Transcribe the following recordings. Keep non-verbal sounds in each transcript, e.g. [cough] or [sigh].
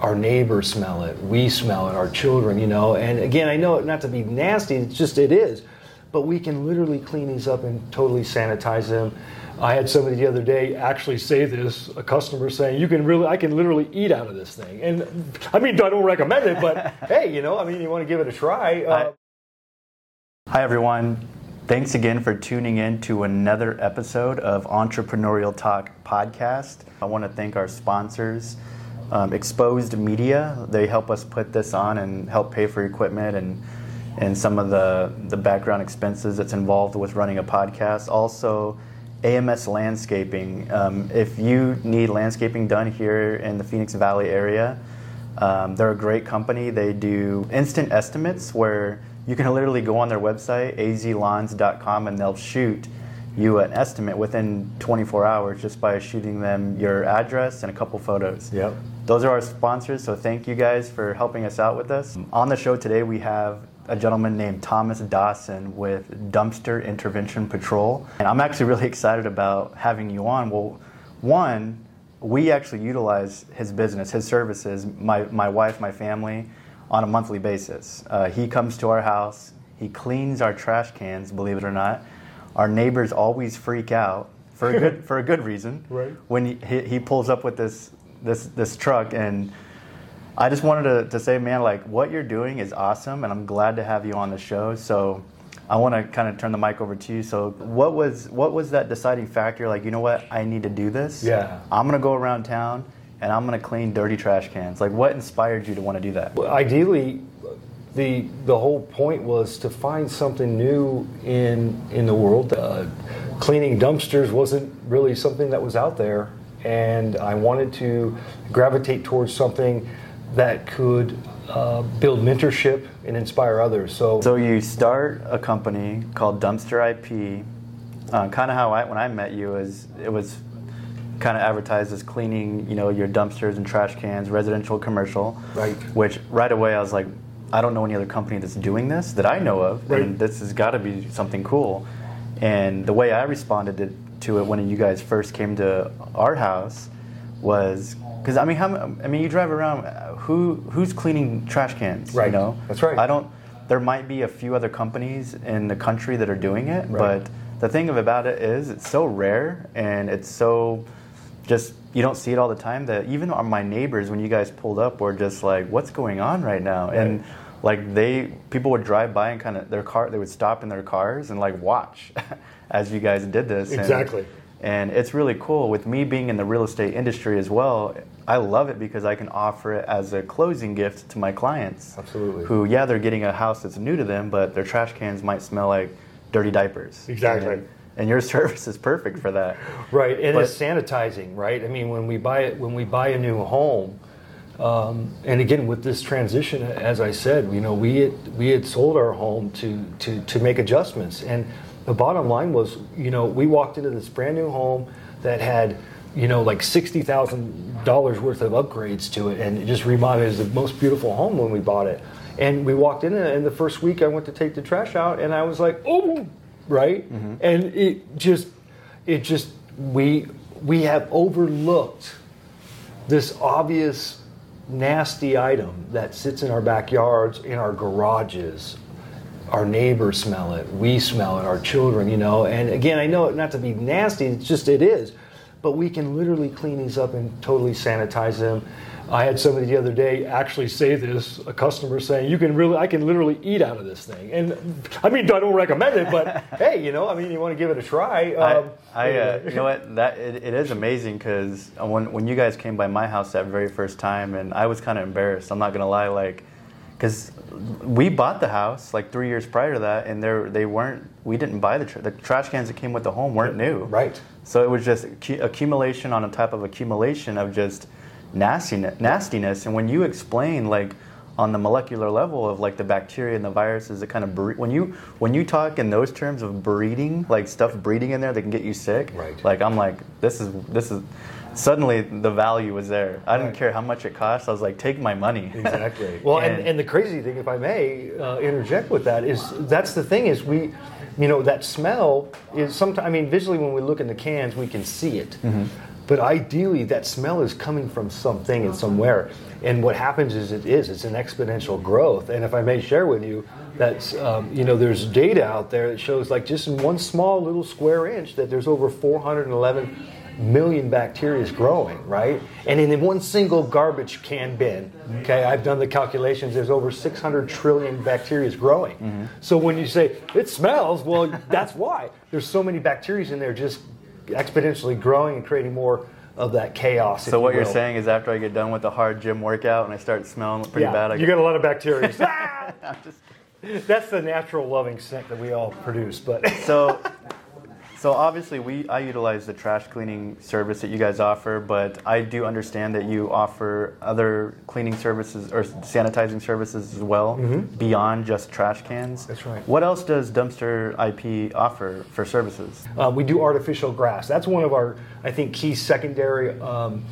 our neighbors smell it, we smell it, our children, you know. And again, I know not to be nasty, it's just it is. But we can literally clean these up and totally sanitize them. I had somebody the other day actually say this, a customer saying, "You can really, I can literally eat out of this thing." And I mean, I don't recommend it, but [laughs] hey, you know, I mean, you want to give it a try. Uh, Hi, everyone. Thanks again for tuning in to another episode of Entrepreneurial Talk podcast. I want to thank our sponsors, um, Exposed Media. They help us put this on and help pay for equipment and and some of the the background expenses that's involved with running a podcast. Also. AMS Landscaping. Um, if you need landscaping done here in the Phoenix Valley area, um, they're a great company. They do instant estimates where you can literally go on their website, azlawns.com, and they'll shoot you an estimate within 24 hours just by shooting them your address and a couple photos. Yep. Those are our sponsors, so thank you guys for helping us out with this. On the show today, we have a gentleman named Thomas Dawson with Dumpster Intervention Patrol. And I'm actually really [laughs] excited about having you on. Well, one, we actually utilize his business, his services, my, my wife, my family, on a monthly basis. Uh, he comes to our house, he cleans our trash cans, believe it or not. Our neighbors always freak out for a good, [laughs] for a good reason. Right. When he, he pulls up with this, this, this truck and I just wanted to, to say, man, like what you're doing is awesome, and I'm glad to have you on the show. So, I want to kind of turn the mic over to you. So, what was what was that deciding factor? Like, you know what, I need to do this. Yeah. I'm gonna go around town and I'm gonna clean dirty trash cans. Like, what inspired you to want to do that? Well, ideally, the the whole point was to find something new in in the world. Uh, cleaning dumpsters wasn't really something that was out there, and I wanted to gravitate towards something that could uh, build mentorship and inspire others. So, So you start a company called Dumpster IP. Uh, kind of how I when I met you is it was kind of advertised as cleaning, you know, your dumpsters and trash cans, residential, commercial. Right. Which right away I was like, I don't know any other company that's doing this that I know of, Right. and this has got to be something cool. And the way I responded to, it when you guys first came to our house was because I mean, how I mean, you drive around. Who who's cleaning trash cans? Right. You know, That's right. I don't. There might be a few other companies in the country that are doing it, Right. but the thing of about it is, it's so rare and it's so just you don't see it all the time that even our- my neighbors, when you guys pulled up, were just like, "What's going on right now?" And like they people would drive by and kind of their car they would stop in their cars and like watch [laughs] as you guys did this And- Exactly. and it's really cool with me being in the real estate industry as well i love it because i can offer it as a closing gift to my clients Absolutely. who yeah they're getting a house that's new to them but their trash cans might smell like dirty diapers Exactly. and, and your [laughs] service is perfect for that Right, and But- it's sanitizing, right? I mean, when we buy it, when we buy a new home, um, and again with this transition, as I said, you know, we had, we had sold our home to, to to make adjustments, and the bottom line was, you know, we walked into this brand new home that had, you know, like sixty thousand dollars worth of upgrades to it, and it just reminded us of the most beautiful home when we bought it. And we walked in, and the first week I went to take the trash out, and I was like, oh, right, and it just it just we we have overlooked this obvious nasty item that sits in our backyards in our garages. Our neighbors smell it. We smell it. Our children you know. And again i know not to be nasty it's just it is but we can literally clean these up and totally sanitize them. I had somebody the other day actually say this a customer saying you can really i can literally eat out of this thing. And i mean i don't recommend it but [laughs] hey you know i mean you want to give it a try um, I, I uh, you know what? That it, it is amazing because when when you guys came by my house that very first time and I was kind of embarrassed. I'm not gonna lie, like because we bought the house like three years prior to that, and they they weren't. We didn't buy the tr- the trash cans that came with the home weren't new. Right. So it was just accu- accumulation on a type of accumulation of just nastiness, nastiness. And when you explain like on the molecular level of like the bacteria and the viruses that kind of bre- when you when you talk in those terms of breeding, like stuff breeding in there that can get you sick. Right. Like I'm like this is this is suddenly the value was there. I didn't Right. care how much it cost. I was like, take my money. Exactly. [laughs] Well, and, And- and the crazy thing, if I may uh, interject with that, is that's the thing is we, you know, that smell is sometimes. I mean, visually when we look in the cans, we can see it. But ideally that smell is coming from something and somewhere. And what happens is it is it's an exponential growth. And if I may share with you, that's um, you know there's data out there that shows like just in one small little square inch that there's over 411 million bacteria is growing, right? And in one single garbage can bin, okay, I've done the calculations, there's over 600 trillion bacteria is growing. Mm-hmm. So when you say it smells, well, that's why. There's so many bacteria in there just exponentially growing and creating more of that chaos. So what you are saying is after I get done with a hard gym workout and I start smelling pretty yeah, bad, I you get a lot of bacteria. [laughs] Ah! That's the natural loving scent that we all produce, but so [laughs] so obviously, we I utilize the trash cleaning service that you guys offer, but I do understand that you offer other cleaning services or sanitizing services as well mm-hmm. beyond just trash cans. That's right. What else does Dumpster IP offer for services? Uh, we do artificial grass. That's one of our I think key secondary. Um,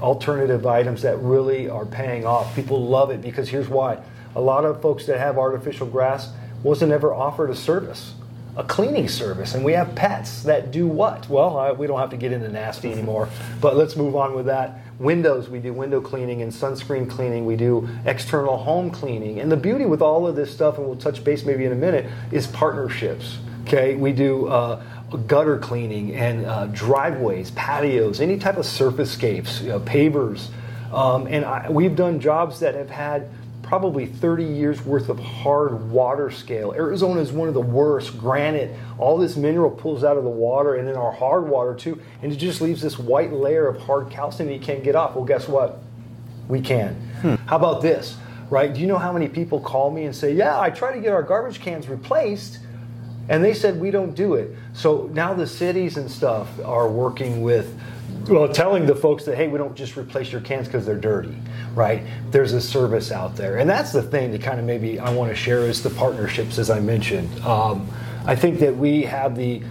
alternative items that really are paying off. People love it because here's why. A lot of folks that have artificial grass wasn't ever offered a service a cleaning service, and we have pets that do what? Well, uh, we don't have to get into nasty anymore, but let's move on with that. Windows, we do window cleaning and sunscreen cleaning. We do external home cleaning. And the beauty with all of this stuff, and we'll touch base maybe in a minute, is partnerships. Okay, we do uh, gutter cleaning and uh, driveways, patios, any type of surfacescapes, you know, pavers. Um, and I, we've done jobs that have had probably 30 years worth of hard water scale. Arizona is one of the worst. Granite, all this mineral pulls out of the water and then our hard water too, and it just leaves this white layer of hard calcium that you can't get off. Well, guess what? We can. Hmm. How about this? Right? Do you know how many people call me and say, Yeah, I try to get our garbage cans replaced, and they said we don't do it. So now the cities and stuff are working with well, telling the folks that hey, we don't just replace your cans because they're dirty, right? There's a service out there, and that's the thing that kind of maybe I want to share is the partnerships, as I mentioned. Um, I think that we have the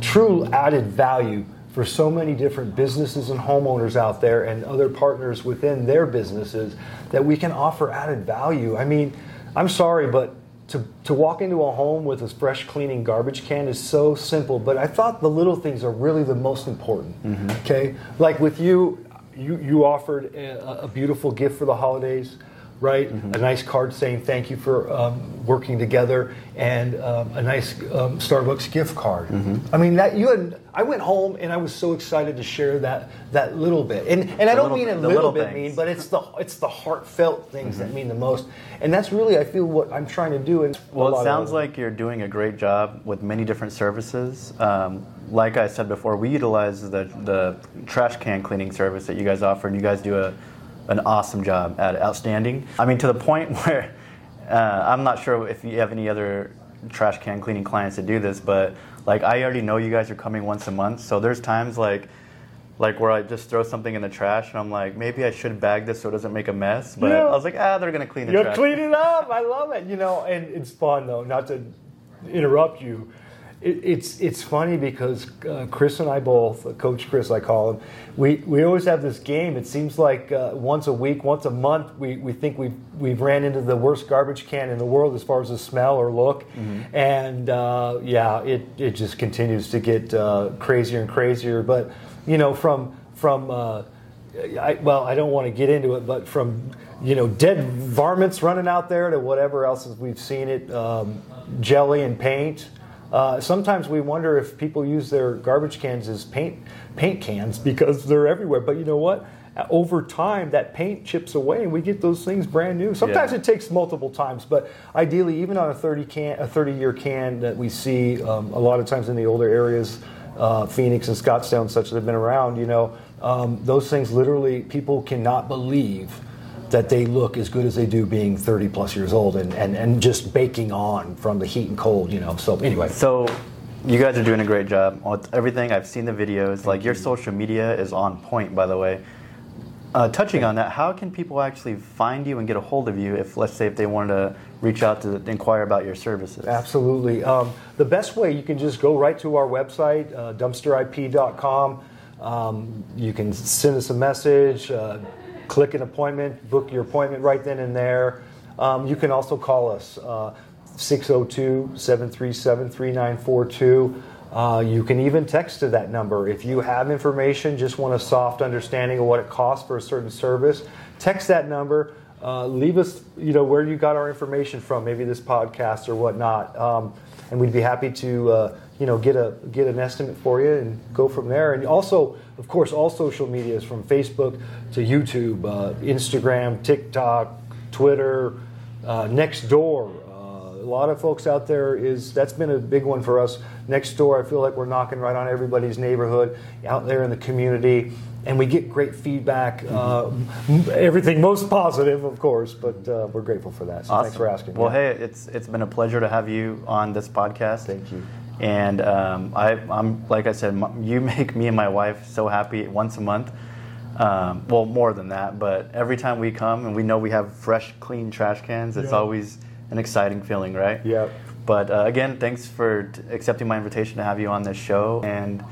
true added value for so many different businesses and homeowners out there and other partners within their businesses that we can offer added value. I mean, I'm sorry, but to, to walk into a home with a fresh cleaning garbage can is so simple, but I thought the little things are really the most important. Mm-hmm. Okay, like with you, you you offered a, a, beautiful gift for the holidays right? Mm-hmm. A nice card saying thank you for um, working together, and um, a nice um, Starbucks gift card. Mm-hmm. I mean, that you had. I went home and I was so excited to share that that little bit, and and I don't little, mean a little, little, bit mean, but it's the it's the heartfelt things mm-hmm. that mean the most, and that's really I feel what I'm trying to do. And well, it sounds like you're doing a great job with many different services. Um, like I said before, we utilize the the trash can cleaning service that you guys offer, and you guys do a an awesome job at it, outstanding. I mean, to the point [laughs] where uh, I'm not sure if you have any other trash can cleaning clients that do this, but like I already know you guys are coming once a month, so there's times like like where I just throw something in the trash and I'm like, maybe I should bag this so it doesn't make a mess. But I was like, ah, they're gonna clean the You're trash. clean it up. I love it. You know, and it's fun though, not to interrupt you it, it's it's funny because uh, Chris and I both, uh, Coach Chris, I call him. We we always have this game. It seems like uh, once a week, once a month, we, we think we've we've ran into the worst garbage can in the world as far as the smell or look, mm-hmm. and uh, yeah, it it just continues to get uh, crazier and crazier. But you know, from from uh, I, well, I don't want to get into it, but from you know dead varmints running out there to whatever else we've seen it, um, jelly and paint. Uh, sometimes we wonder if people use their garbage cans as paint paint cans [laughs] because they're everywhere. But you know what? Over time, that paint chips away, and we get those things brand new. Sometimes yeah. it takes multiple times, but ideally, even on a 30 can, a 30 year can that we see um, a lot of times in the older areas, uh, Phoenix and Scottsdale and such that have been around, you know, um, those things literally people cannot believe that they look as good as they do being 30 plus years old and, and, and just baking on from the heat and cold, you know. So anyway. So you guys are doing a great job with everything. I've seen the videos. Thank like your social media is on point, by the way. Uh, touching on that, how can people actually find you and get a hold of you if, let's say, if they wanted to reach out to inquire about your services? Absolutely. Um, the best way, you can just go right to our website, uh, dumpsterip.com. Um, you can send us a message. Uh, click an appointment, book your appointment right then and there. Um, you can also call us uh, 602 737 3942. Uh, you can even text to that number. If you have information, just want a soft understanding of what it costs for a certain service, text that number. Uh, leave us, you know, where you got our information from, maybe this podcast or whatnot, um, and we'd be happy to, uh, you know, get a get an estimate for you and go from there. And also, of course, all social medias from Facebook to YouTube, uh, Instagram, TikTok, Twitter, uh, Nextdoor. Uh, a lot of folks out there is that's been a big one for us. Nextdoor, I feel like we're knocking right on everybody's neighborhood out there in the community and we get great feedback. Uh, everything most positive, of course, but uh, we're grateful for that. So awesome. thanks for asking. Well, yeah. hey, it's it's been a pleasure to have you on this podcast. Thank you. And um, I, am like I said, you [laughs] make me and my wife so happy once a month. Um, well, more than that, but every time we come and we know we have fresh, clean trash cans, it's yeah. always an exciting feeling, right? Yeah. But uh, again, thanks for t- accepting my invitation to have you on this show and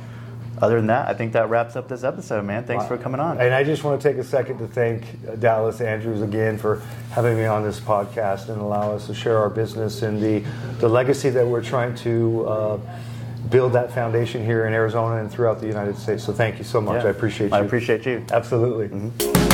other than that, I think that wraps up this episode, man. Thanks for coming on. And I just want to take a second to thank Dallas Andrews again for having me on this podcast and allow us to share our business and the, the legacy that we're trying to uh, build that foundation here in Arizona and throughout the United States. So thank you so much. Yeah, I appreciate you. I appreciate you. Absolutely. Mm-hmm.